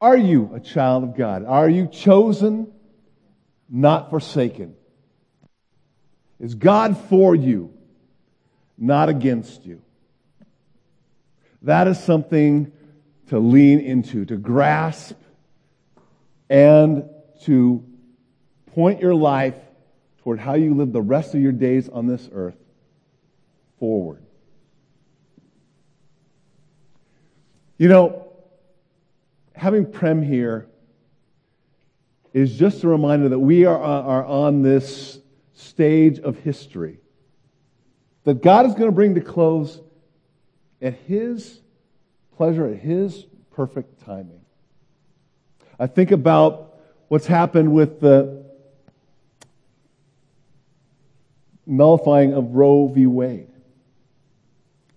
Are you a child of God? Are you chosen, not forsaken? Is God for you, not against you? That is something to lean into, to grasp, and to point your life toward how you live the rest of your days on this earth forward. You know, having Prem here is just a reminder that we are, are on this stage of history that God is going to bring to close at His pleasure, at His perfect timing. I think about what's happened with the nullifying of Roe v. Wade.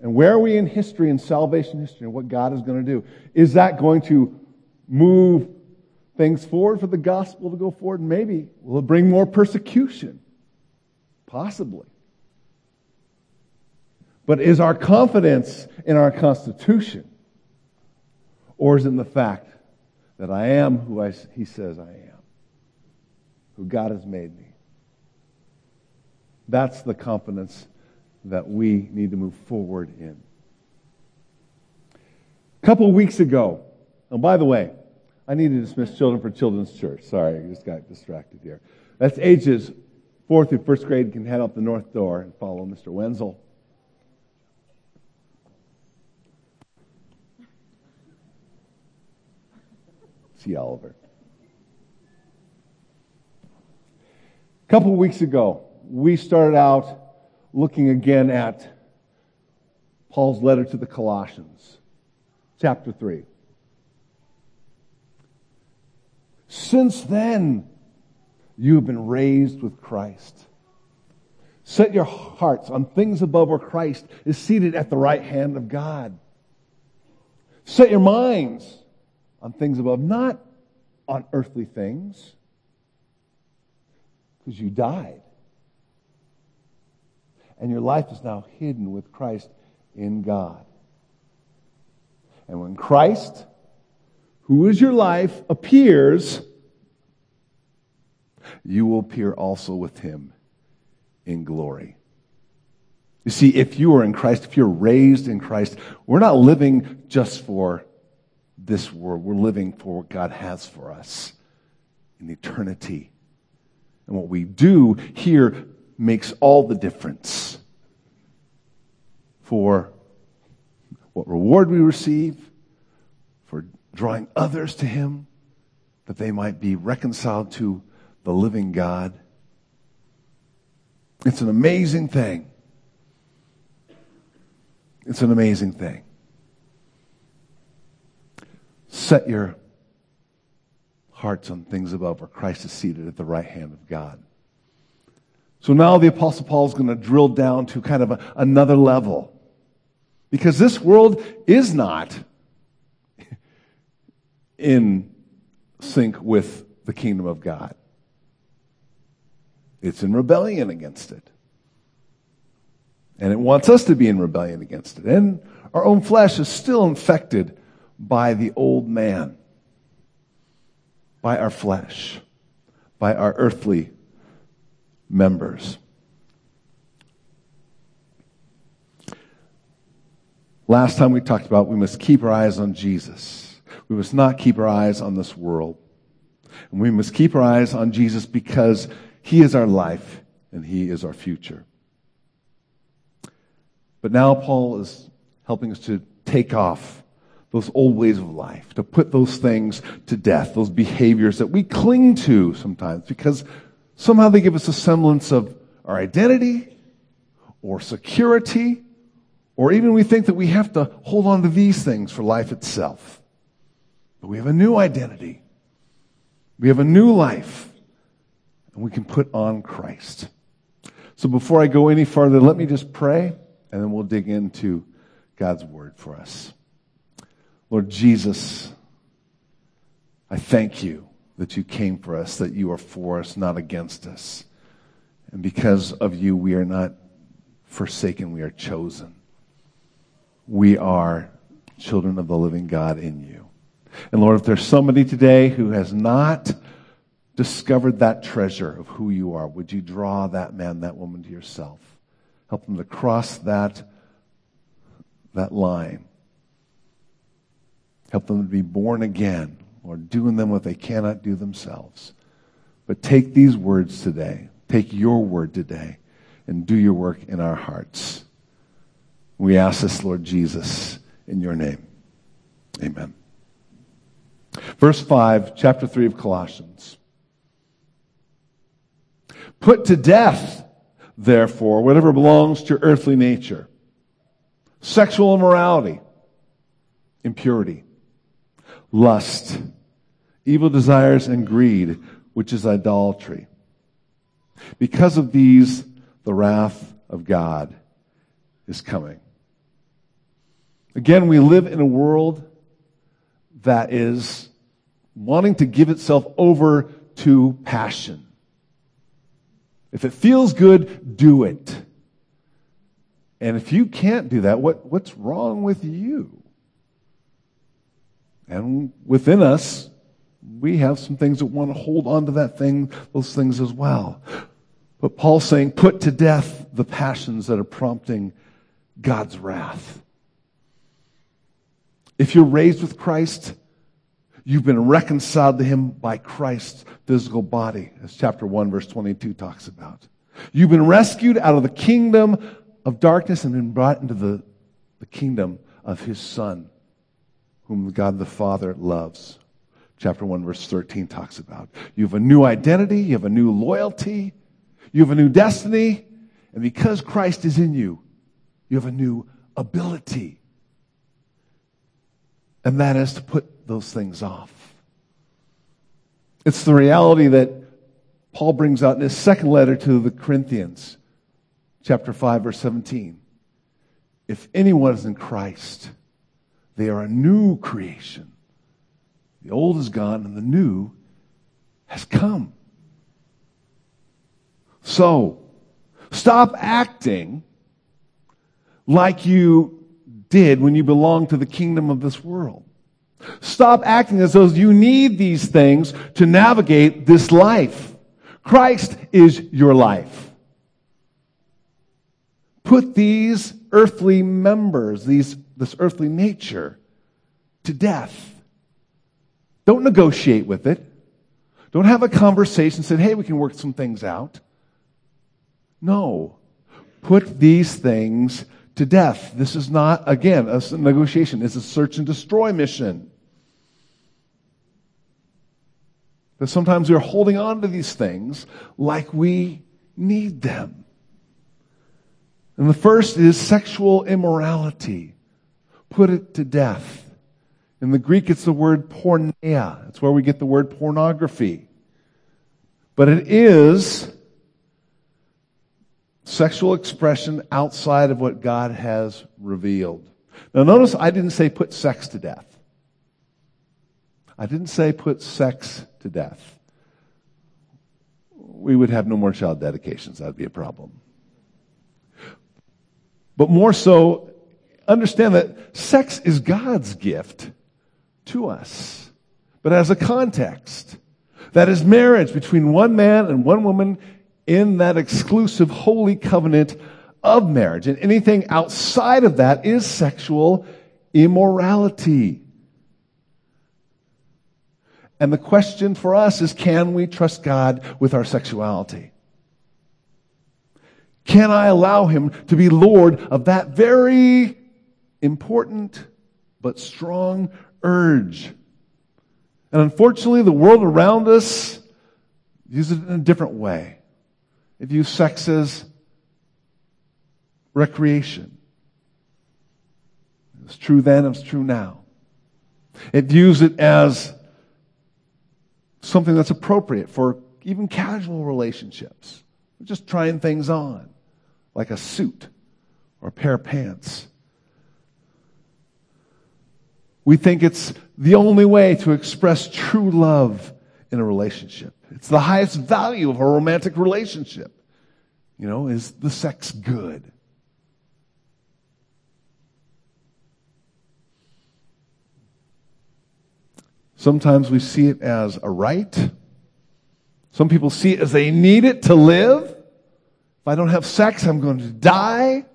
And where are we in history, in salvation history, and what God is going to do? Is that going to move things forward for the gospel to go forward? Maybe. Will it bring more persecution? Possibly. But is our confidence in our Constitution? Or is it in the fact that I am who I, He says I am, who God has made me? That's the confidence that we need to move forward in. A couple weeks ago, and by the way, I need to dismiss children for Children's Church. Sorry, I just got distracted here. That's ages fourth through first grade can head out the north door and follow Mr. Wenzel. See Oliver. A couple weeks ago, we started out looking again at Paul's letter to the Colossians, chapter 3. Since then, you have been raised with Christ. Set your hearts on things above where Christ is seated at the right hand of God. Set your minds on things above, not on earthly things, because you died and your life is now hidden with Christ in God. And when Christ, who is your life, appears, you will appear also with him in glory. You see, if you are in Christ, if you're raised in Christ, we're not living just for this world. We're living for what God has for us in eternity. And what we do here makes all the difference for what reward we receive, drawing others to Him, that they might be reconciled to the living God. It's an amazing thing. It's an amazing thing. Set your hearts on things above where Christ is seated at the right hand of God. So now the Apostle Paul is going to drill down to kind of a, another level. Because this world is not in sync with the kingdom of God. It's in rebellion against it. And it wants us to be in rebellion against it. And our own flesh is still infected by the old man, by our flesh, by our earthly members. Last time we talked about we must keep our eyes on Jesus. We must not keep our eyes on this world. And we must keep our eyes on Jesus because He is our life and He is our future. But now Paul is helping us to take off those old ways of life, to put those things to death, those behaviors that we cling to sometimes because Somehow they give us a semblance of our identity or security, or even we think that we have to hold on to these things for life itself. But we have a new identity. We have a new life, and we can put on Christ. So before I go any further, let me just pray, and then we'll dig into God's word for us. Lord Jesus, I thank you that you came for us, that you are for us, not against us. And because of you, we are not forsaken, we are chosen. We are children of the living God in you. And Lord, if there's somebody today who has not discovered that treasure of who you are, would you draw that man, that woman to yourself? Help them to cross that, that line. Help them to be born again, or doing them what they cannot do themselves. But take these words today, take your word today, and do your work in our hearts. We ask this, Lord Jesus, in your name. Amen. Verse 5, chapter 3 of Colossians. Put to death, therefore, whatever belongs to your earthly nature sexual immorality, impurity, lust, evil desires, and greed, which is idolatry. Because of these, the wrath of God is coming. Again, we live in a world that is wanting to give itself over to passion. If it feels good, do it. And if you can't do that, what, what's wrong with you? And within us, we have some things that want to hold on to that thing, those things as well. But Paul's saying, put to death the passions that are prompting God's wrath. If you're raised with Christ, you've been reconciled to him by Christ's physical body, as chapter 1, verse 22 talks about. You've been rescued out of the kingdom of darkness and been brought into the, the kingdom of his Son, whom God the Father loves. Chapter 1, verse 13 talks about. You have a new identity, you have a new loyalty, you have a new destiny, and because Christ is in you, you have a new ability. And that is to put those things off. It's the reality that Paul brings out in his second letter to the Corinthians, chapter 5, verse 17. If anyone is in Christ, they are a new creation. The old is gone and the new has come. So, stop acting like you did when you belonged to the kingdom of this world. Stop acting as though you need these things to navigate this life. Christ is your life. Put these earthly members, these, this earthly nature, to death. Don't negotiate with it. Don't have a conversation, say, hey, we can work some things out. No. Put these things to death. This is not, again, a negotiation. It's a search and destroy mission. But sometimes we're holding on to these things like we need them. And the first is sexual immorality. Put it to death. In the Greek, it's the word porneia. It's where we get the word pornography. But it is sexual expression outside of what God has revealed. Now, notice I didn't say put sex to death. I didn't say put sex to death. We would have no more child dedications. That would be a problem. But more so, understand that sex is God's gift to us, but as a context. That is marriage between one man and one woman in that exclusive holy covenant of marriage. And anything outside of that is sexual immorality. And the question for us is can we trust God with our sexuality? Can I allow Him to be Lord of that very important but strong urge? And unfortunately, the world around us uses it in a different way. It views sex as recreation. It was true then, it's true now. It views it as something that's appropriate for even casual relationships. just trying things on, like a suit or a pair of pants. We think it's the only way to express true love in a relationship. It's the highest value of a romantic relationship. You know, is the sex good? Sometimes we see it as a right. Some people see it as they need it to live. If I don't have sex, I'm going to die.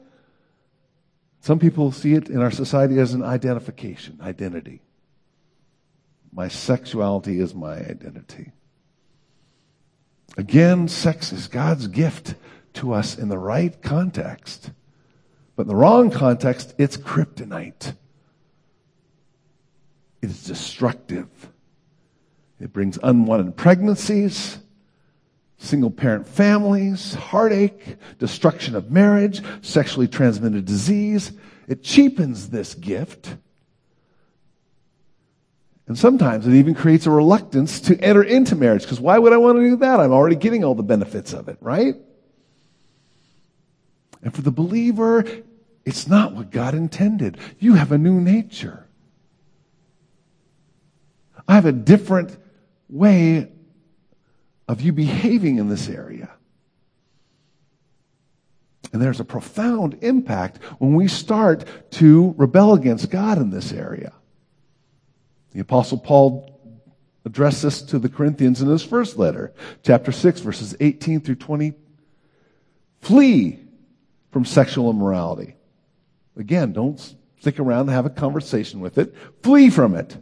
Some people see it in our society as an identification, identity. My sexuality is my identity. Again, sex is God's gift to us in the right context. But in the wrong context, it's kryptonite. It is destructive. It brings unwanted pregnancies, single parent families, heartache, destruction of marriage, sexually transmitted disease. It cheapens this gift. And sometimes it even creates a reluctance to enter into marriage because why would I want to do that? I'm already getting all the benefits of it, right? And for the believer, it's not what God intended. You have a new nature. I have a different way of you behaving in this area. And there's a profound impact when we start to rebel against God in this area. The Apostle Paul addressed this to the Corinthians in his first letter, chapter 6, verses 18 through 20. Flee from sexual immorality. Again, don't stick around and have a conversation with it. Flee from it.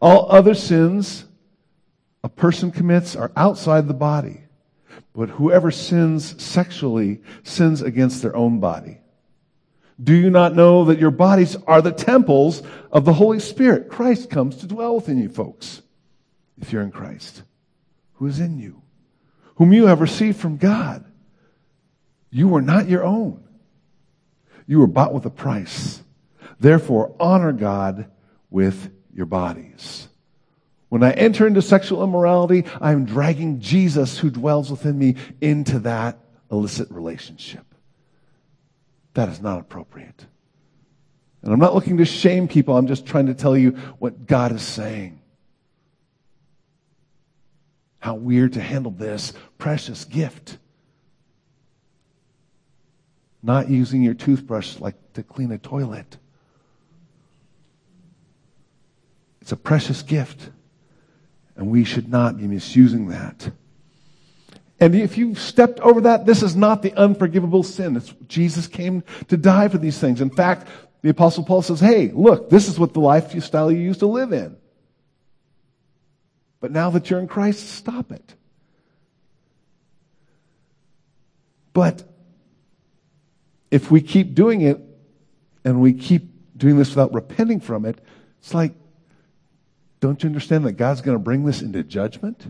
All other sins a person commits are outside the body. But whoever sins sexually sins against their own body. Do you not know that your bodies are the temples of the Holy Spirit? Christ comes to dwell within you, folks, if you're in Christ, who is in you, whom you have received from God. You are not your own. You were bought with a price. Therefore, honor God with your bodies. When I enter into sexual immorality, I am dragging Jesus who dwells within me into that illicit relationship. That is not appropriate. And I'm not looking to shame people. I'm just trying to tell you what God is saying. How weird to handle this precious gift. Not using your toothbrush like to clean a toilet. It's a precious gift, and we should not be misusing that. And if you've stepped over that, this is not the unforgivable sin. It's, Jesus came to die for these things. In fact, the Apostle Paul says, hey, look, this is what the lifestyle you used to live in. But now that you're in Christ, stop it. But if we keep doing it and we keep doing this without repenting from it, it's like don't you understand that God's going to bring this into judgment?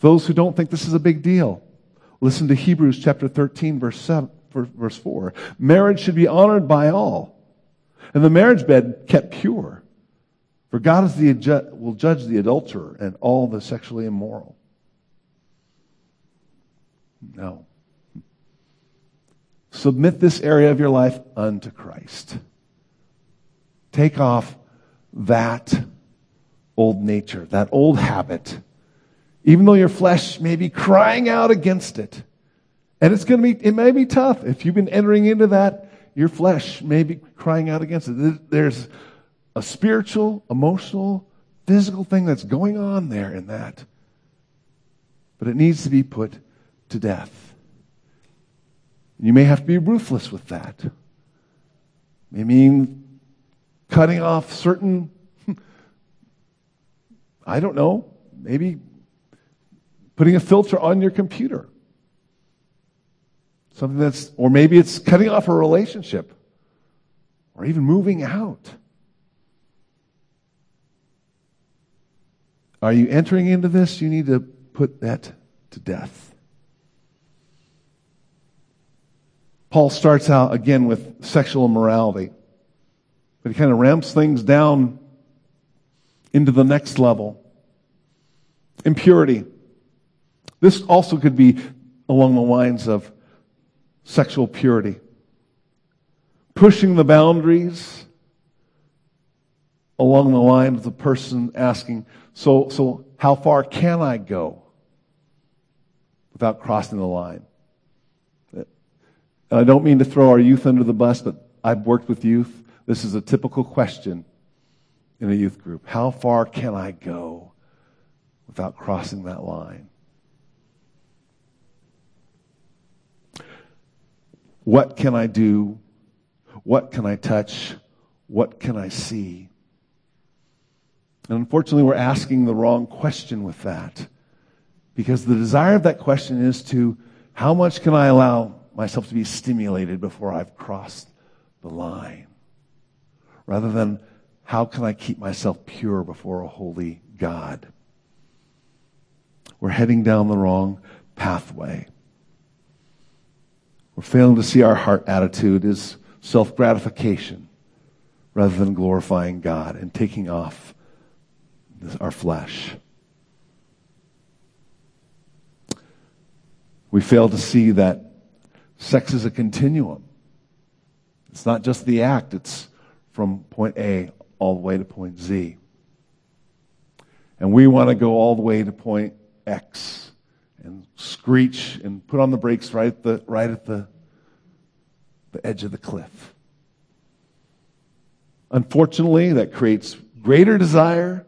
Those who don't think this is a big deal, listen to Hebrews chapter 13, verse, 7, verse 4. Marriage should be honored by all, and the marriage bed kept pure. For God is the, will judge the adulterer and all the sexually immoral. No. Submit this area of your life unto Christ. Take off that old nature, that old habit, even though your flesh may be crying out against it. And it's going to be, it may be tough. If you've been entering into that, your flesh may be crying out against it. There's a spiritual, emotional, physical thing that's going on there in that. But it needs to be put to death. You may have to be ruthless with that. It may mean cutting off certain, I don't know, maybe putting a filter on your computer. Something that's, or maybe it's cutting off a relationship or even moving out. Are you entering into this? You need to put that to death. Paul starts out again with sexual immorality. But he kind of ramps things down into the next level. Impurity. This also could be along the lines of sexual purity. Pushing the boundaries along the line of the person asking, so, so how far can I go without crossing the line? And I don't mean to throw our youth under the bus, but I've worked with youth this is a typical question in a youth group. How far can I go without crossing that line? What can I do? What can I touch? What can I see? And unfortunately, we're asking the wrong question with that. Because the desire of that question is to how much can I allow myself to be stimulated before I've crossed the line? Rather than how can I keep myself pure before a holy God? We're heading down the wrong pathway. We're failing to see our heart attitude is self gratification rather than glorifying God and taking off our flesh. We fail to see that sex is a continuum. It's not just the act, it's from point A all the way to point Z. And we want to go all the way to point X and screech and put on the brakes right at the, right at the, the edge of the cliff. Unfortunately, that creates greater desire,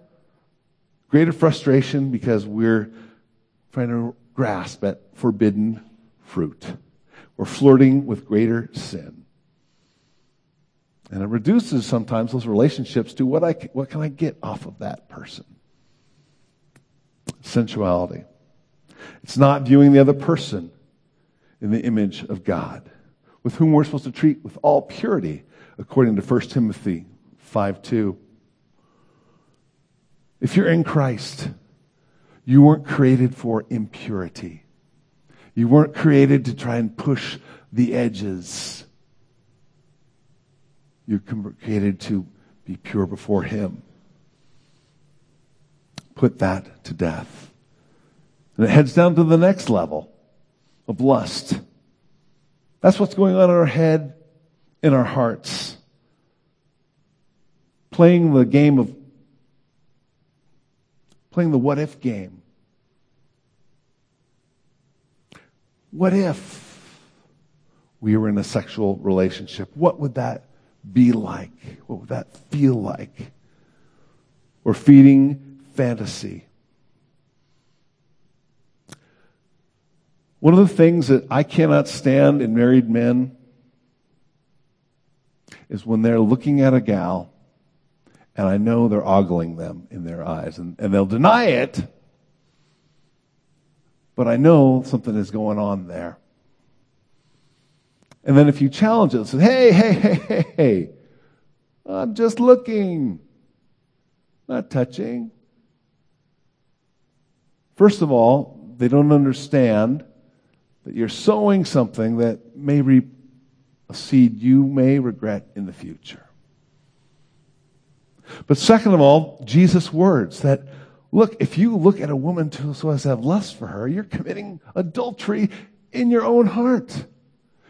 greater frustration because we're trying to grasp at forbidden fruit. We're flirting with greater sin. And it reduces sometimes those relationships to what, I, what can I get off of that person? Sensuality. It's not viewing the other person in the image of God, with whom we're supposed to treat with all purity, according to 1 Timothy 5 2. If you're in Christ, you weren't created for impurity. You weren't created to try and push the edges. You're created to be pure before Him. Put that to death. And it heads down to the next level of lust. That's what's going on in our head, in our hearts. Playing the game of, playing the what if game. What if we were in a sexual relationship? What would that be like? What would that feel like? We're feeding fantasy. One of the things that I cannot stand in married men is when they're looking at a gal and I know they're ogling them in their eyes and, and they'll deny it but I know something is going on there. And then if you challenge it, say, hey, hey, hey, hey, hey, I'm just looking, not touching. First of all, they don't understand that you're sowing something that may reap a seed you may regret in the future. But second of all, Jesus' words that Look, if you look at a woman to, so as to have lust for her, you're committing adultery in your own heart.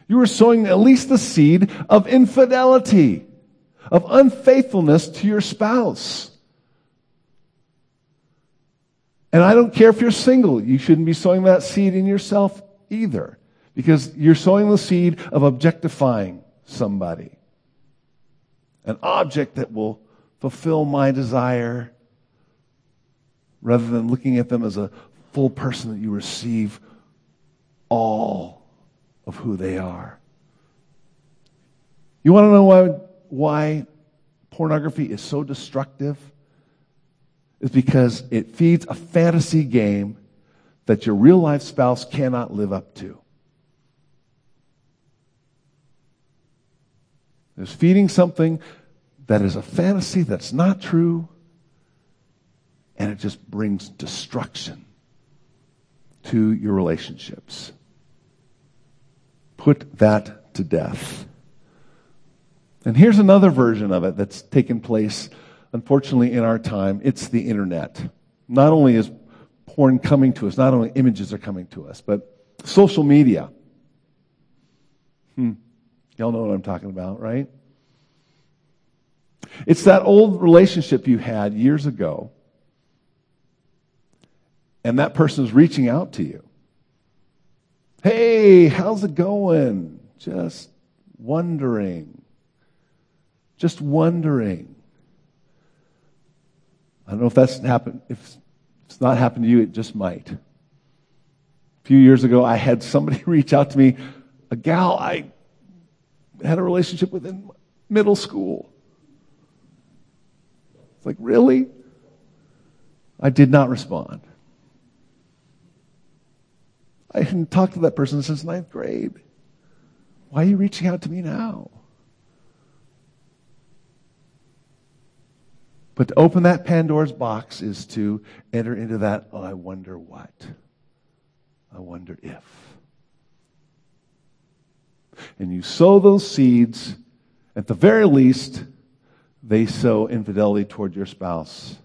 You are sowing at least the seed of infidelity, of unfaithfulness to your spouse. And I don't care if you're single, you shouldn't be sowing that seed in yourself either, because you're sowing the seed of objectifying somebody. An object that will fulfill my desire rather than looking at them as a full person that you receive all of who they are. You want to know why, why pornography is so destructive? Is because it feeds a fantasy game that your real life spouse cannot live up to. It's feeding something that is a fantasy that's not true and it just brings destruction to your relationships. Put that to death. And here's another version of it that's taken place, unfortunately, in our time. It's the internet. Not only is porn coming to us, not only images are coming to us, but social media. Hmm. Y'all know what I'm talking about, right? It's that old relationship you had years ago and that person is reaching out to you. Hey, how's it going? Just wondering. Just wondering. I don't know if that's happened. If it's not happened to you, it just might. A few years ago, I had somebody reach out to me, a gal I had a relationship with in middle school. It's like, really? I did not respond. I hadn't talked to that person since ninth grade. Why are you reaching out to me now? But to open that Pandora's box is to enter into that, oh, I wonder what. I wonder if. And you sow those seeds, at the very least, they sow infidelity toward your spouse.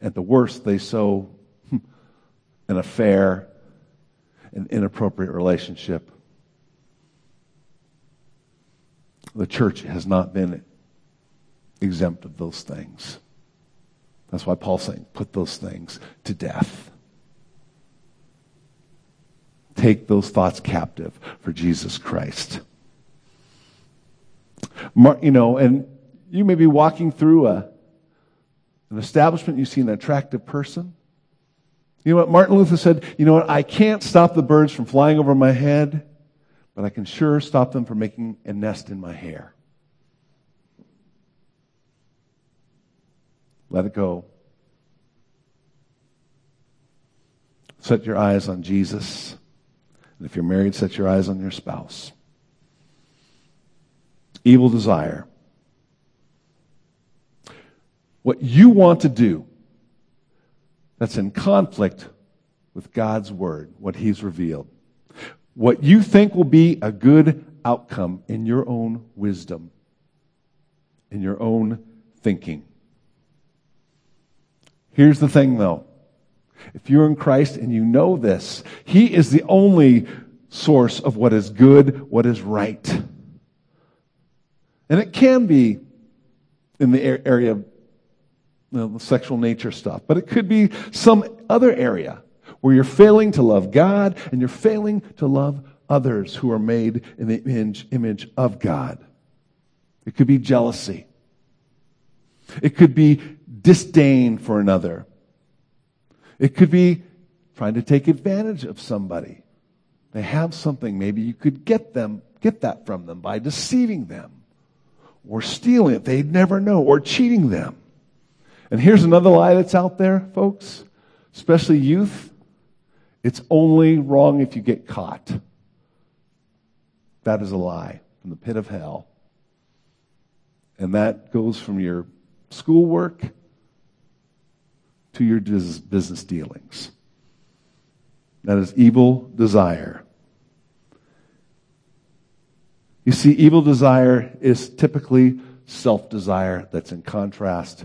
At the worst, they sow hmm, an affair, an inappropriate relationship. The church has not been exempt of those things. That's why Paul's saying, put those things to death. Take those thoughts captive for Jesus Christ. You know, and you may be walking through a, an establishment, you see an attractive person. You know what? Martin Luther said, you know what? I can't stop the birds from flying over my head, but I can sure stop them from making a nest in my hair. Let it go. Set your eyes on Jesus. And if you're married, set your eyes on your spouse. Evil desire. What you want to do that's in conflict with God's word, what He's revealed. What you think will be a good outcome in your own wisdom, in your own thinking. Here's the thing though. If you're in Christ and you know this, He is the only source of what is good, what is right. And it can be in the area of you know, the sexual nature stuff, but it could be some other area where you're failing to love God and you're failing to love others who are made in the image, image of God. It could be jealousy. It could be disdain for another. It could be trying to take advantage of somebody. They have something. Maybe you could get them, get that from them by deceiving them or stealing it. They'd never know or cheating them. And here's another lie that's out there, folks, especially youth. It's only wrong if you get caught. That is a lie from the pit of hell. And that goes from your schoolwork to your business dealings. That is evil desire. You see, evil desire is typically self desire that's in contrast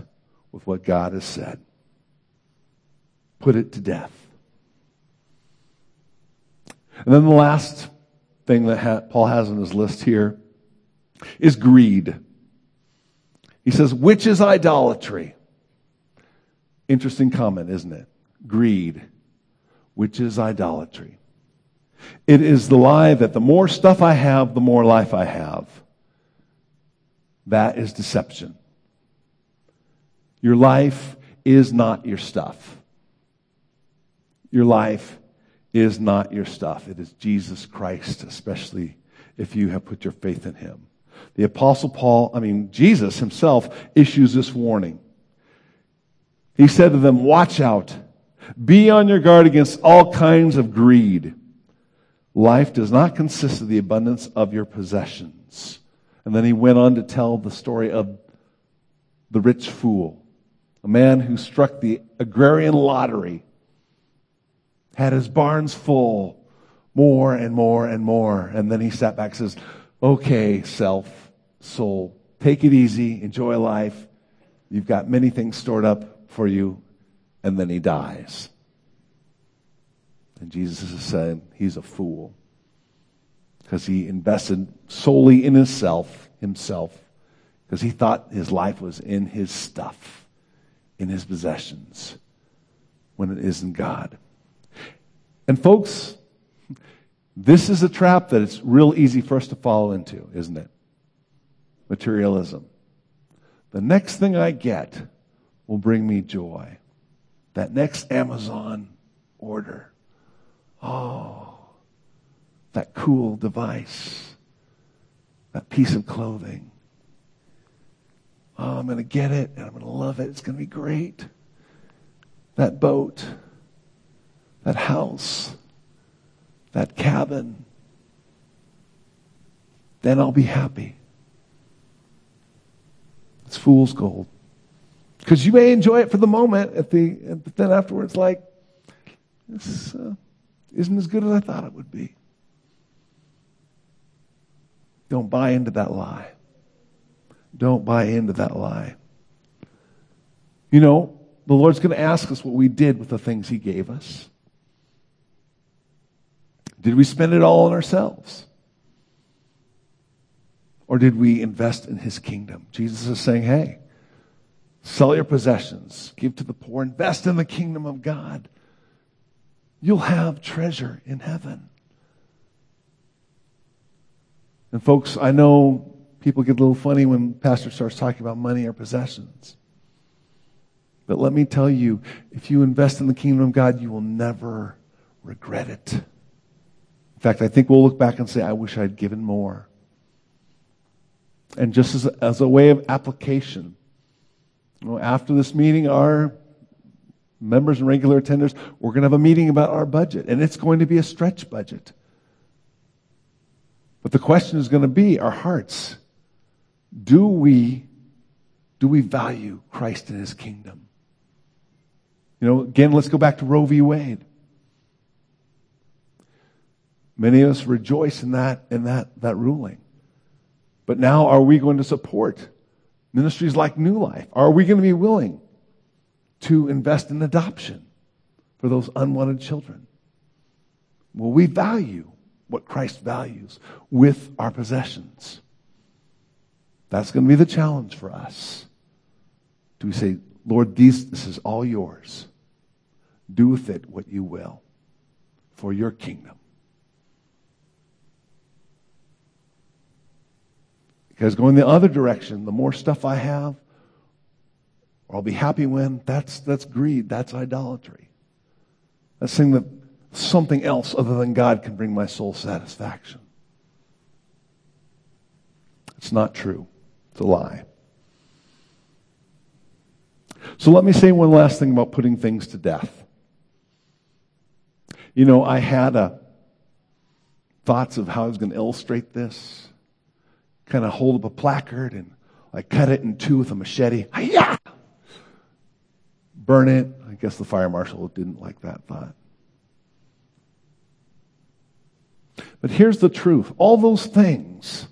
with what God has said. Put it to death. And then the last thing that Paul has on his list here is greed. He says, which is idolatry? Interesting comment, isn't it? Greed, which is idolatry. It is the lie that the more stuff I have, the more life I have. That is deception. Your life is not your stuff. Your life is not your stuff. It is Jesus Christ, especially if you have put your faith in Him. The Apostle Paul, I mean, Jesus himself issues this warning. He said to them, Watch out. Be on your guard against all kinds of greed. Life does not consist of the abundance of your possessions. And then he went on to tell the story of the rich fool, a man who struck the agrarian lottery, had his barns full, more and more and more. And then he sat back and says, Okay, self, soul, take it easy, enjoy life. You've got many things stored up for you. And then he dies. And Jesus is saying he's a fool because he invested solely in himself, himself, because he thought his life was in his stuff, in his possessions, when it isn't God. And folks, this is a trap that it's real easy for us to fall into, isn't it? Materialism. The next thing I get, will bring me joy. That next Amazon order. Oh, that cool device, that piece of clothing. Oh, I'm going to get it and I'm going to love it. It's going to be great. That boat, that house, that cabin. Then I'll be happy. It's fool's gold. Because you may enjoy it for the moment, at the, but then afterwards, like, this uh, isn't as good as I thought it would be. Don't buy into that lie. Don't buy into that lie. You know, the Lord's going to ask us what we did with the things He gave us. Did we spend it all on ourselves? Or did we invest in His kingdom? Jesus is saying, hey, sell your possessions, give to the poor, invest in the kingdom of God. You'll have treasure in heaven. And folks, I know people get a little funny when pastor starts talking about money or possessions. But let me tell you, if you invest in the kingdom of God, you will never regret it. In fact, I think we'll look back and say, I wish I'd given more. And just as a, as a way of application, know, after this meeting, our members and regular attenders, we're going to have a meeting about our budget, and it's going to be a stretch budget. But the question is going to be our hearts. Do we, do we value Christ and his kingdom? You know, again, let's go back to Roe v. Wade. Many of us rejoice in that, in that, that ruling. But now are we going to support ministries like New Life? Are we going to be willing to invest in adoption for those unwanted children? Will we value what Christ values with our possessions? That's going to be the challenge for us. Do we say, Lord, these, this is all yours. Do with it what you will for your kingdom. Because going the other direction, the more stuff I have, or I'll be happy when, that's, that's greed, that's idolatry. That's saying that something else other than God can bring my soul satisfaction. It's not true. It's a lie. So let me say one last thing about putting things to death. You know, I had a thoughts of how I was going to illustrate this. Kind of hold up a placard and I cut it in two with a machete. Burn it. I guess the fire marshal didn't like that thought. But here's the truth. All those things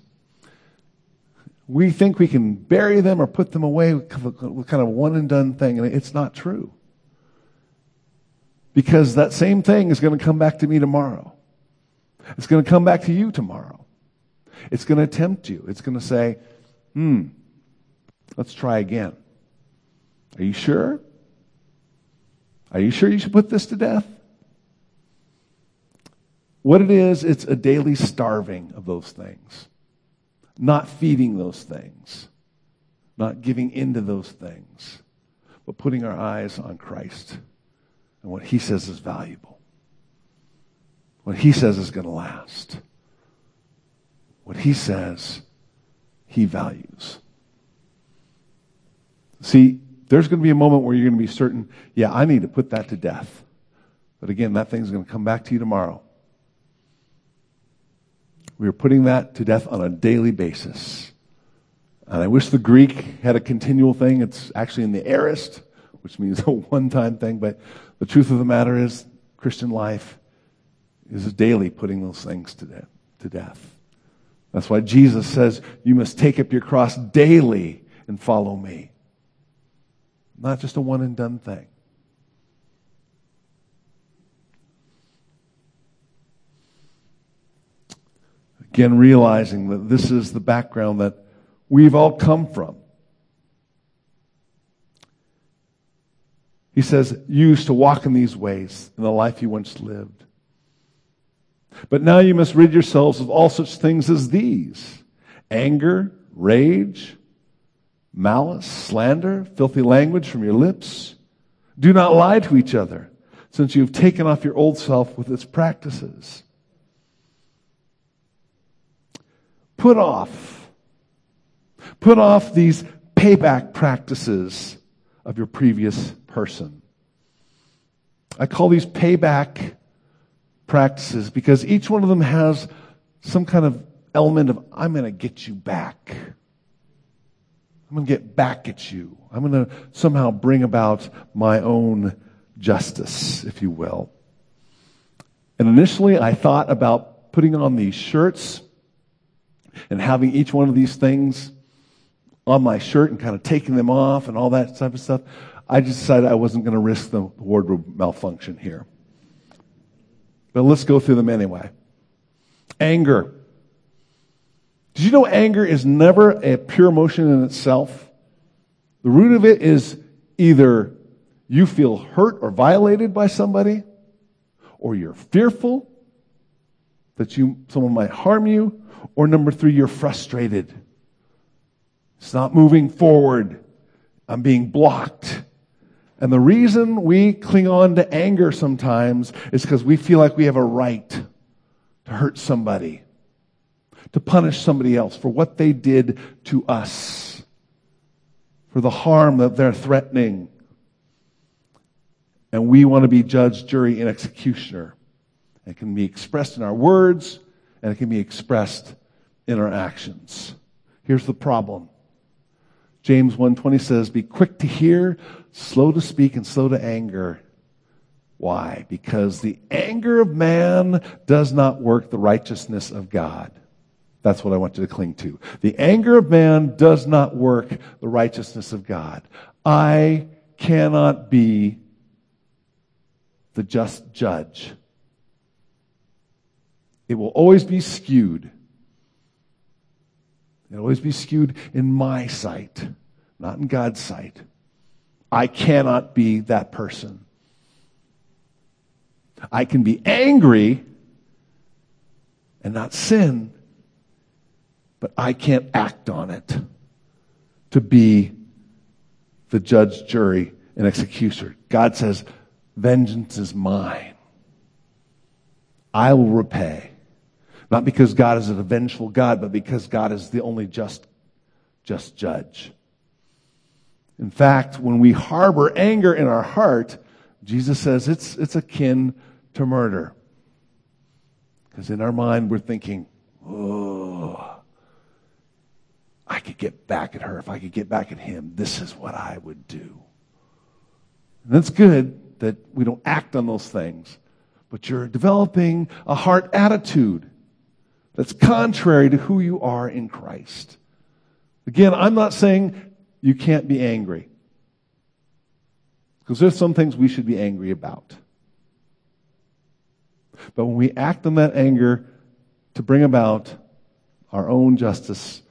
we think we can bury them or put them away with kind of one and done thing, and it's not true. Because that same thing is going to come back to me tomorrow. It's going to come back to you tomorrow. It's going to tempt you. It's going to say, hmm, let's try again. Are you sure? Are you sure you should put this to death? What it is, it's a daily starving of those things not feeding those things, not giving into those things, but putting our eyes on Christ and what He says is valuable, what He says is going to last, what He says He values. See, there's going to be a moment where you're going to be certain, yeah, I need to put that to death. But again, that thing's going to come back to you tomorrow. We are putting that to death on a daily basis. And I wish the Greek had a continual thing. It's actually in the aorist, which means a one time thing. But the truth of the matter is, Christian life is daily putting those things to, de- to death. That's why Jesus says, You must take up your cross daily and follow me. Not just a one and done thing. Again, realizing that this is the background that we've all come from. He says, You used to walk in these ways in the life you once lived. But now you must rid yourselves of all such things as these anger, rage, malice, slander, filthy language from your lips. Do not lie to each other, since you have taken off your old self with its practices. Put off. Put off these payback practices of your previous person. I call these payback practices because each one of them has some kind of element of, I'm going to get you back. I'm going to get back at you. I'm going to somehow bring about my own justice, if you will. And initially, I thought about putting on these shirts and having each one of these things on my shirt and kind of taking them off and all that type of stuff. I just decided I wasn't going to risk the wardrobe malfunction here. But let's go through them anyway. Anger. Did you know anger is never a pure emotion in itself? The root of it is either you feel hurt or violated by somebody, or you're fearful that you, someone might harm you, or number three, you're frustrated. It's not moving forward. I'm being blocked. And the reason we cling on to anger sometimes is because we feel like we have a right to hurt somebody to punish somebody else for what they did to us, for the harm that they're threatening. And we want to be judge, jury, and executioner. It can be expressed in our words, and it can be expressed in our actions. Here's the problem. James 1:20 says, "Be quick to hear, slow to speak, and slow to anger." Why? Because the anger of man does not work the righteousness of God. That's what I want you to cling to. The anger of man does not work the righteousness of God. I cannot be the just judge. It will always be skewed. It'll always be skewed in my sight, not in God's sight. I cannot be that person. I can be angry and not sin, but I can't act on it to be the judge, jury, and executioner. God says, Vengeance is mine. I will repay. Not because God is a vengeful God, but because God is the only just, just judge. In fact, when we harbor anger in our heart, Jesus says it's, it's akin to murder. Because in our mind, we're thinking, oh, I could get back at her. If I could get back at him, this is what I would do. And that's good that we don't act on those things, but you're developing a heart attitude that's contrary to who you are in Christ. Again, I'm not saying you can't be angry. Because there's some things we should be angry about. But when we act on that anger to bring about our own justice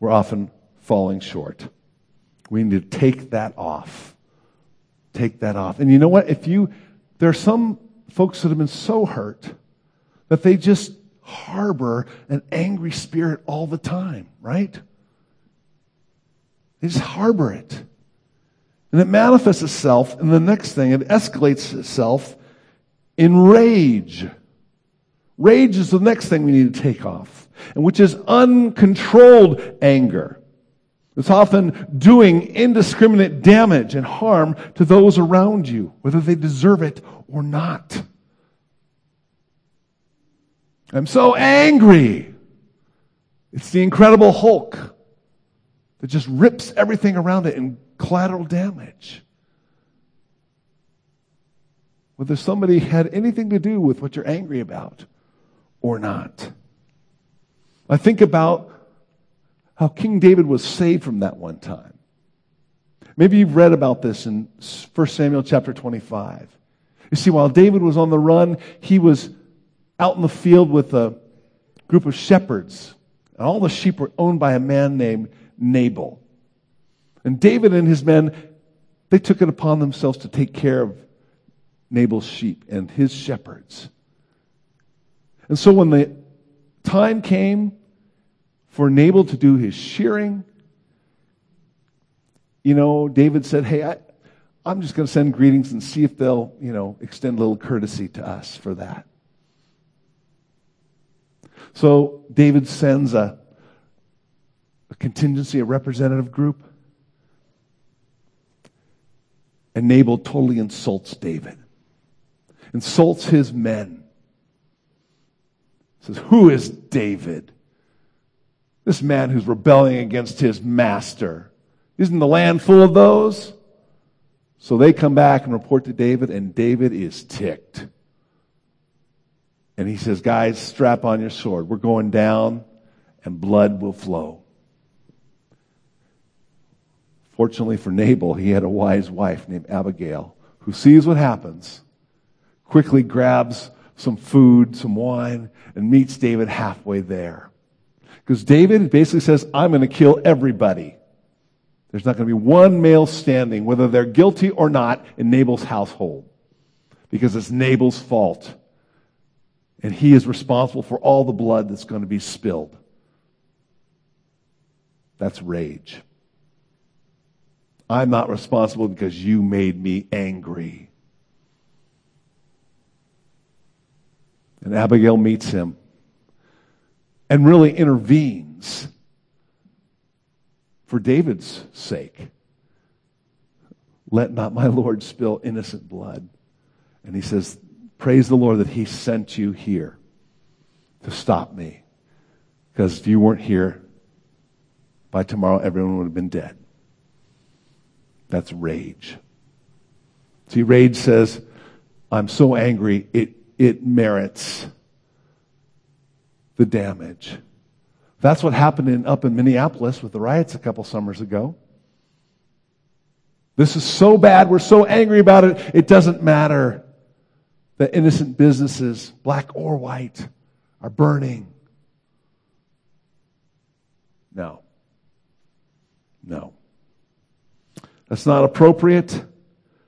we're often falling short. We need to take that off. Take that off. And you know what? If you, there are some folks that have been so hurt that they just harbor an angry spirit all the time, right? They just harbor it. And it manifests itself in the next thing, it escalates itself in rage. Rage is the next thing we need to take off and which is uncontrolled anger. It's often doing indiscriminate damage and harm to those around you, whether they deserve it or not. I'm so angry. It's the incredible Hulk that just rips everything around it in collateral damage. Whether somebody had anything to do with what you're angry about or not. I think about how King David was saved from that one time. Maybe you've read about this in 1 Samuel chapter 25. You see, while David was on the run, he was out in the field with a group of shepherds. And all the sheep were owned by a man named Nabal. And David and his men, they took it upon themselves to take care of Nabal's sheep and his shepherds. And so when the time came for Nabal to do his shearing, you know, David said, Hey, I, I'm just going to send greetings and see if they'll, you know, extend a little courtesy to us for that. So David sends a, a contingency, a representative group. And Nabal totally insults David, insults his men. Says, Who is David? This man who's rebelling against his master. Isn't the land full of those? So they come back and report to David, and David is ticked. And he says, Guys, strap on your sword. We're going down, and blood will flow. Fortunately for Nabal, he had a wise wife named Abigail who sees what happens, quickly grabs some food, some wine, and meets David halfway there. Because David basically says, I'm going to kill everybody. There's not going to be one male standing, whether they're guilty or not, in Nabal's household. Because it's Nabal's fault. And he is responsible for all the blood that's going to be spilled. That's rage. I'm not responsible because you made me angry. And Abigail meets him and really intervenes for David's sake. Let not my Lord spill innocent blood. And he says, Praise the Lord that he sent you here to stop me. Because if you weren't here, by tomorrow everyone would have been dead. That's rage. See, rage says, I'm so angry, it, it merits the damage. That's what happened in, up in Minneapolis with the riots a couple summers ago. This is so bad, we're so angry about it, it doesn't matter that innocent businesses, black or white, are burning. No. No. That's not appropriate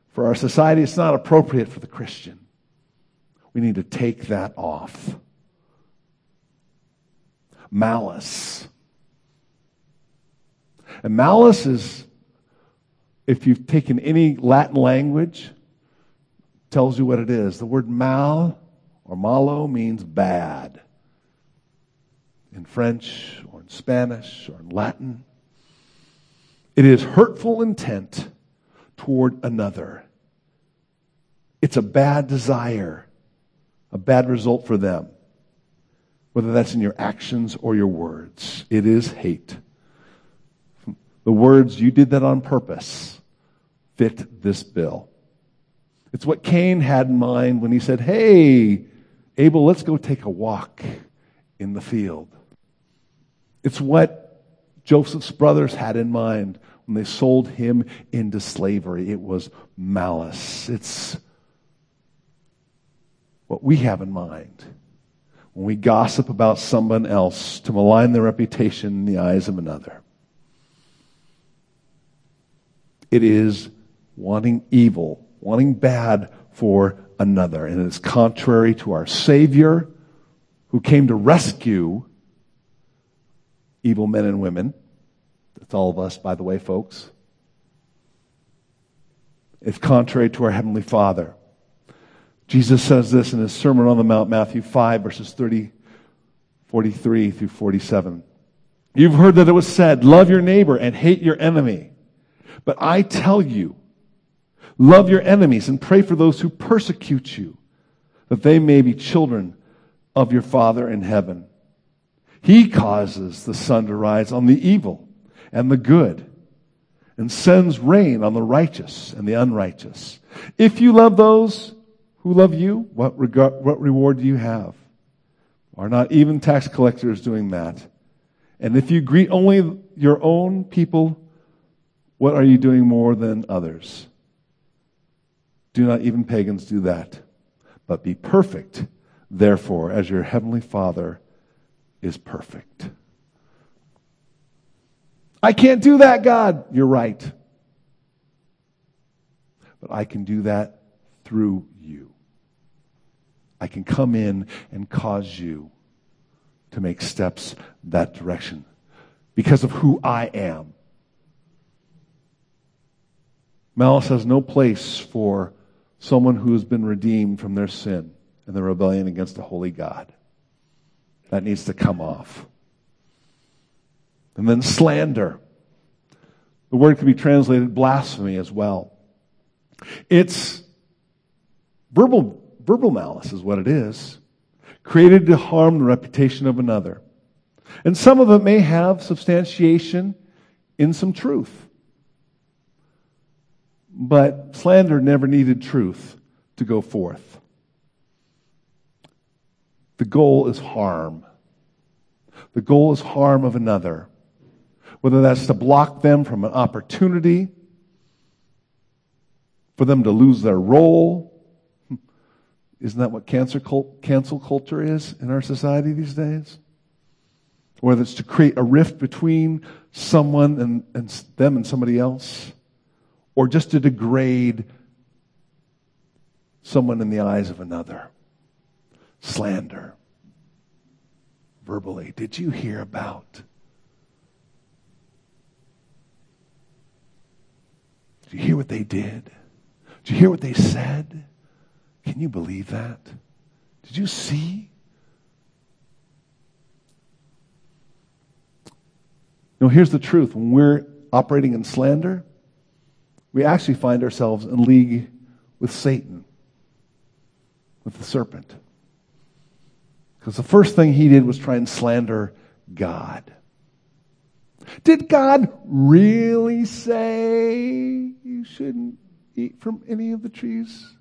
for our society. It's not appropriate for the Christian. We need to take that off. Malice. And malice is, if you've taken any Latin language, tells you what it is. The word mal or malo means bad. In French or in Spanish or in Latin. It is hurtful intent toward another. It's a bad desire, a bad result for them, whether that's in your actions or your words. It is hate. The words, you did that on purpose, fit this bill. It's what Cain had in mind when he said, Hey, Abel, let's go take a walk in the field. It's what Joseph's brothers had in mind when they sold him into slavery. It was malice. It's what we have in mind when we gossip about someone else to malign their reputation in the eyes of another. It is wanting evil, wanting bad for another. And it is contrary to our Savior who came to rescue evil men and women. That's all of us, by the way, folks. It's contrary to our Heavenly Father. Jesus says this in his Sermon on the Mount, Matthew 5, verses 30, 43 through 47. You've heard that it was said, love your neighbor and hate your enemy. But I tell you, love your enemies and pray for those who persecute you, that they may be children of your Father in heaven. He causes the sun to rise on the evil and the good and sends rain on the righteous and the unrighteous. If you love those who love you, what, what reward do you have? Are not even tax collectors doing that? And if you greet only your own people, what are you doing more than others? Do not even pagans do that. But be perfect, therefore, as your heavenly Father is perfect. I can't do that, God. You're right. But I can do that through you. I can come in and cause you to make steps that direction because of who I am. Malice has no place for someone who has been redeemed from their sin and their rebellion against the holy God. That needs to come off. And then slander. The word can be translated blasphemy as well. It's verbal, verbal malice is what it is, created to harm the reputation of another. And some of it may have substantiation in some truth. But slander never needed truth to go forth. The goal is harm. The goal is harm of another. Whether that's to block them from an opportunity, for them to lose their role. Isn't that what cancer cult, cancel culture is in our society these days? Whether it's to create a rift between someone and, and them and somebody else or just to degrade someone in the eyes of another. Slander. Verbally. Did you hear about? Did you hear what they did? Did you hear what they said? Can you believe that? Did you see? No, here's the truth. When we're operating in slander, we actually find ourselves in league with Satan, with the serpent. Because the first thing he did was try and slander God. Did God really say you shouldn't eat from any of the trees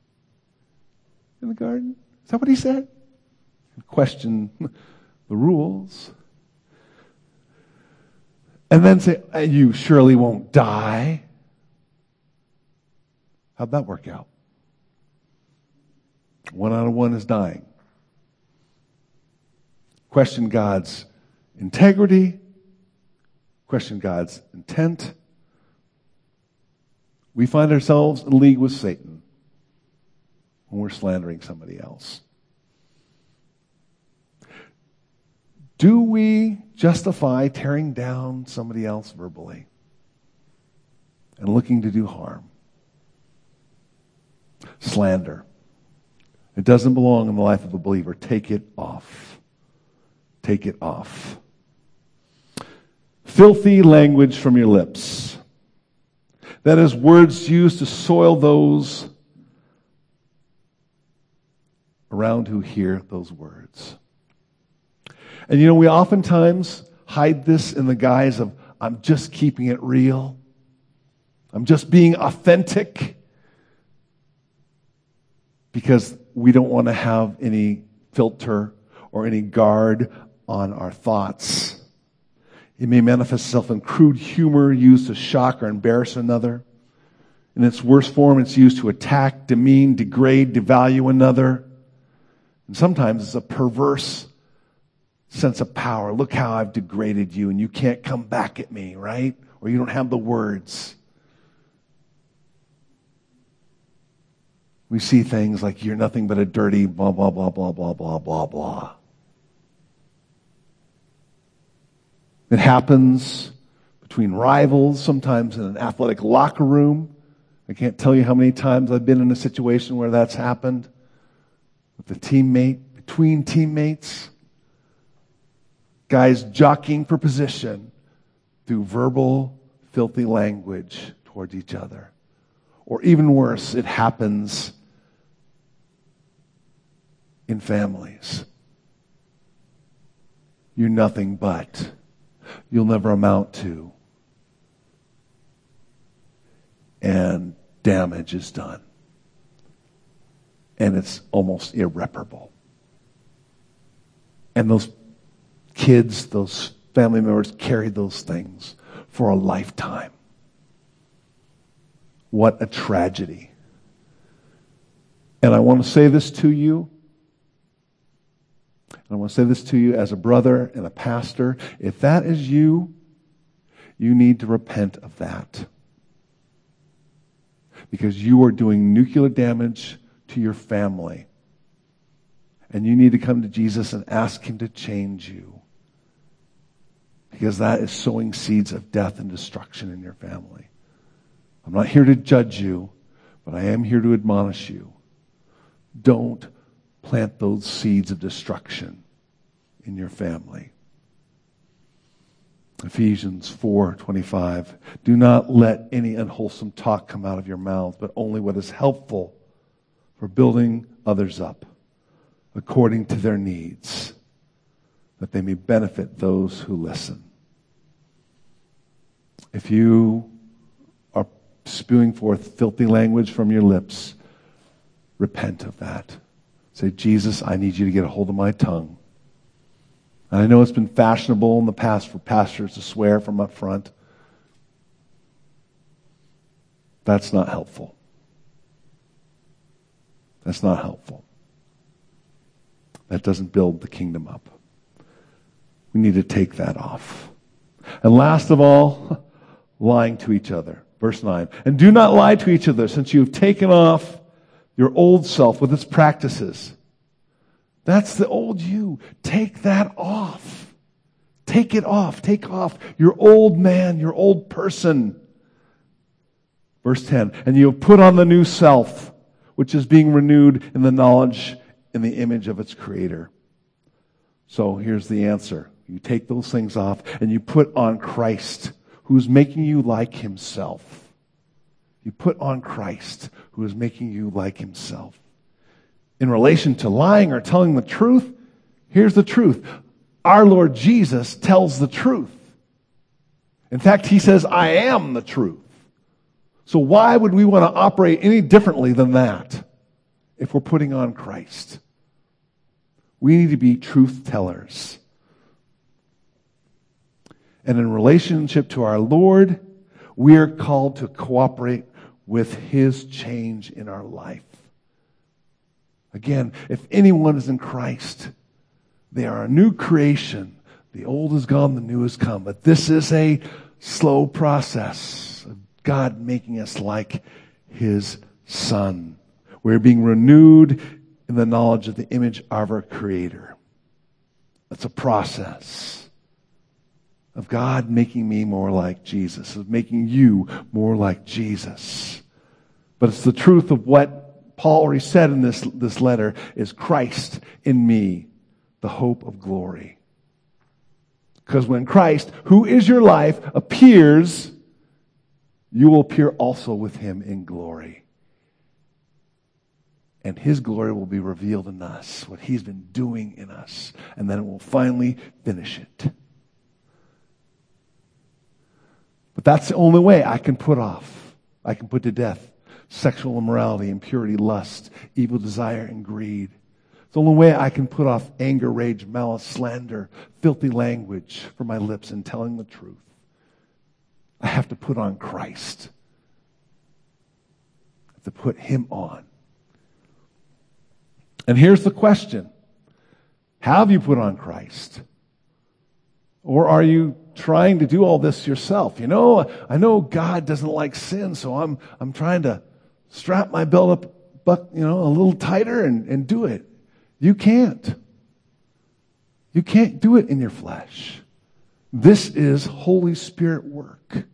in the garden? Is that what he said? Question the rules. And then say, uh, You surely won't die. How'd that work out? One out of one is dying. Question God's integrity, question God's intent. We find ourselves in league with Satan when we're slandering somebody else. Do we justify tearing down somebody else verbally and looking to do harm? slander. It doesn't belong in the life of a believer. Take it off. Take it off. Filthy language from your lips. That is, words used to soil those around who hear those words. And you know, we oftentimes hide this in the guise of, I'm just keeping it real. I'm just being authentic because we don't want to have any filter or any guard on our thoughts. It may manifest itself in crude humor used to shock or embarrass another. In its worst form, it's used to attack, demean, degrade, devalue another. And sometimes it's a perverse sense of power. Look how I've degraded you and you can't come back at me, right? Or you don't have the words. we see things like you're nothing but a dirty blah, blah, blah, blah, blah, blah, blah, blah. It happens between rivals, sometimes in an athletic locker room. I can't tell you how many times I've been in a situation where that's happened with a teammate, between teammates, guys jockeying for position through verbal, filthy language towards each other. Or even worse, it happens in families. You're nothing but. You'll never amount to. And damage is done. And it's almost irreparable. And those kids, those family members carry those things for a lifetime. What a tragedy. And I want to say this to you I want to say this to you as a brother and a pastor. If that is you, you need to repent of that. Because you are doing nuclear damage to your family. And you need to come to Jesus and ask Him to change you. Because that is sowing seeds of death and destruction in your family. I'm not here to judge you, but I am here to admonish you. Don't plant those seeds of destruction in your family. Ephesians 4:25 Do not let any unwholesome talk come out of your mouth but only what is helpful for building others up according to their needs that they may benefit those who listen. If you are spewing forth filthy language from your lips, repent of that. Say, Jesus, I need you to get a hold of my tongue. And I know it's been fashionable in the past for pastors to swear from up front. That's not helpful. That's not helpful. That doesn't build the kingdom up. We need to take that off. And last of all, lying to each other. Verse 9. And do not lie to each other, since you have taken off your old self with its practices. That's the old you. Take that off. Take it off. Take off your old man, your old person. Verse 10. And you put on the new self, which is being renewed in the knowledge in the image of its creator. So here's the answer. You take those things off and you put on Christ, who's making you like himself. You put on Christ, who is making you like himself. In relation to lying or telling the truth, here's the truth. Our Lord Jesus tells the truth. In fact, he says, I am the truth. So why would we want to operate any differently than that if we're putting on Christ? We need to be truth tellers. And in relationship to our Lord, we are called to cooperate with His change in our life. Again, if anyone is in Christ, they are a new creation. The old is gone, the new has come. But this is a slow process of God making us like His Son. We're being renewed in the knowledge of the image of our Creator. It's a process of God making me more like Jesus, of making you more like Jesus. But it's the truth of what Paul already said in this, this letter is Christ in me, the hope of glory. Because when Christ, who is your life, appears, you will appear also with him in glory. And his glory will be revealed in us, what he's been doing in us. And then it will finally finish it. But that's the only way I can put off, I can put to death sexual immorality, impurity, lust, evil desire, and greed. It's the only way I can put off anger, rage, malice, slander, filthy language from my lips and telling the truth. I have to put on Christ. I have to put him on. And here's the question. Have you put on Christ? Or are you trying to do all this yourself? You know, I know God doesn't like sin, so I'm, I'm trying to strap my belt up, but, you know, a little tighter and, and do it. You can't. You can't do it in your flesh. This is Holy Spirit work.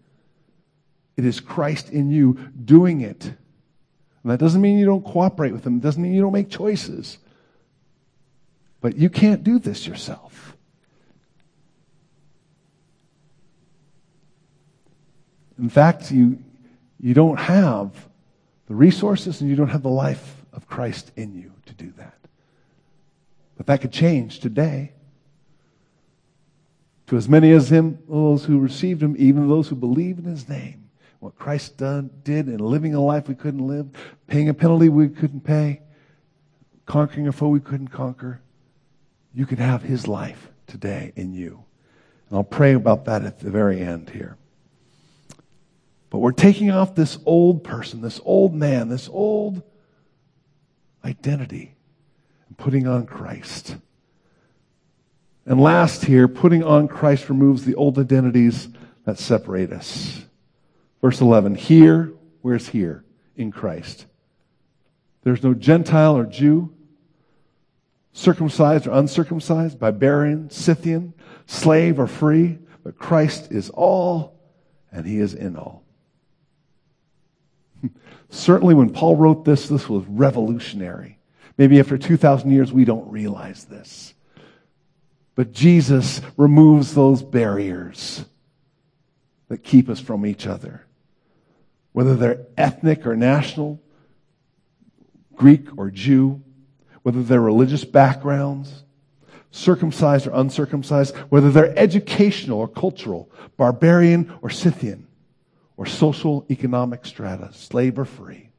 It is Christ in you doing it. And that doesn't mean you don't cooperate with Him. It doesn't mean you don't make choices. But you can't do this yourself. In fact, you, you don't have the resources and you don't have the life of Christ in you to do that. But that could change today. To as many as him, those who received him, even those who believe in his name, what Christ done, did in living a life we couldn't live, paying a penalty we couldn't pay, conquering a foe we couldn't conquer, you can have his life today in you. And I'll pray about that at the very end here. But we're taking off this old person, this old man, this old identity, and putting on Christ. And last here, putting on Christ removes the old identities that separate us. Verse 11, here, where's here? In Christ. There's no Gentile or Jew, circumcised or uncircumcised, barbarian, Scythian, slave or free, but Christ is all and he is in all. Certainly when Paul wrote this, this was revolutionary. Maybe after 2,000 years, we don't realize this. But Jesus removes those barriers that keep us from each other. Whether they're ethnic or national, Greek or Jew, whether they're religious backgrounds, circumcised or uncircumcised, whether they're educational or cultural, barbarian or Scythian, or social economic strata, slave or free.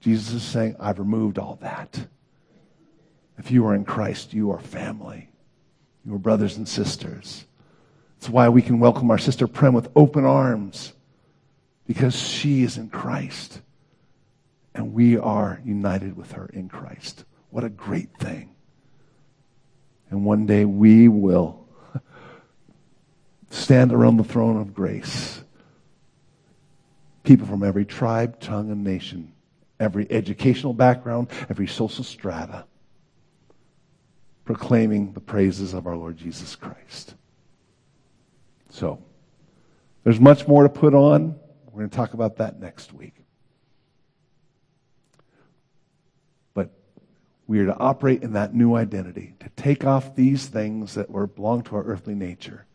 Jesus is saying, I've removed all that. If you are in Christ, you are family. You are brothers and sisters. That's why we can welcome our sister Prem with open arms, because she is in Christ. And we are united with her in Christ. What a great thing. And one day we will stand around the throne of grace. People from every tribe, tongue, and nation, every educational background, every social strata, proclaiming the praises of our Lord Jesus Christ. So, there's much more to put on. We're going to talk about that next week. But we are to operate in that new identity, to take off these things that were belong to our earthly nature,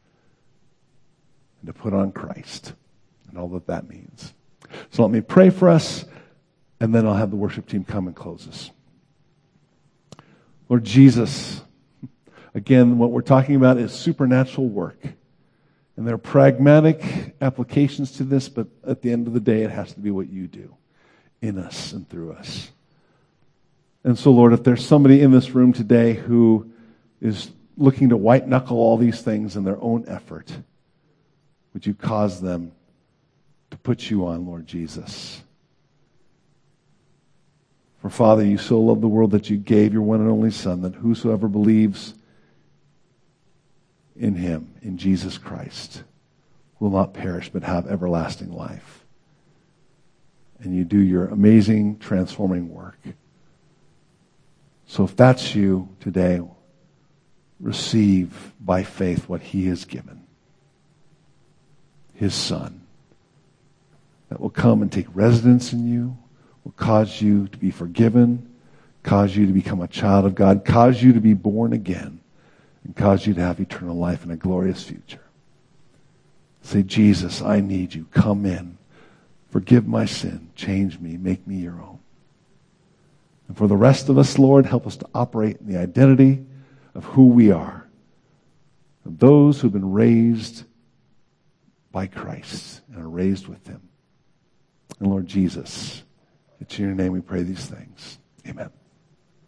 and to put on Christ and all that that means. So let me pray for us, and then I'll have the worship team come and close us. Lord Jesus, again, what we're talking about is supernatural work. And there are pragmatic applications to this, but at the end of the day, it has to be what you do in us and through us. And so, Lord, if there's somebody in this room today who is looking to white knuckle all these things in their own effort, would you cause them to put you on, Lord Jesus? For Father, you so loved the world that you gave your one and only Son, that whosoever believes in him, in Jesus Christ, will not perish but have everlasting life. And you do your amazing transforming work. So if that's you today, receive by faith what he has given. His son. That will come and take residence in you, will cause you to be forgiven, cause you to become a child of God, cause you to be born again, and cause you to have eternal life and a glorious future. Say, Jesus, I need you. Come in. Forgive my sin. Change me. Make me your own. And for the rest of us, Lord, help us to operate in the identity of who we are. Of those who've been raised by Christ and are raised with him. And Lord Jesus, it's in your name we pray these things.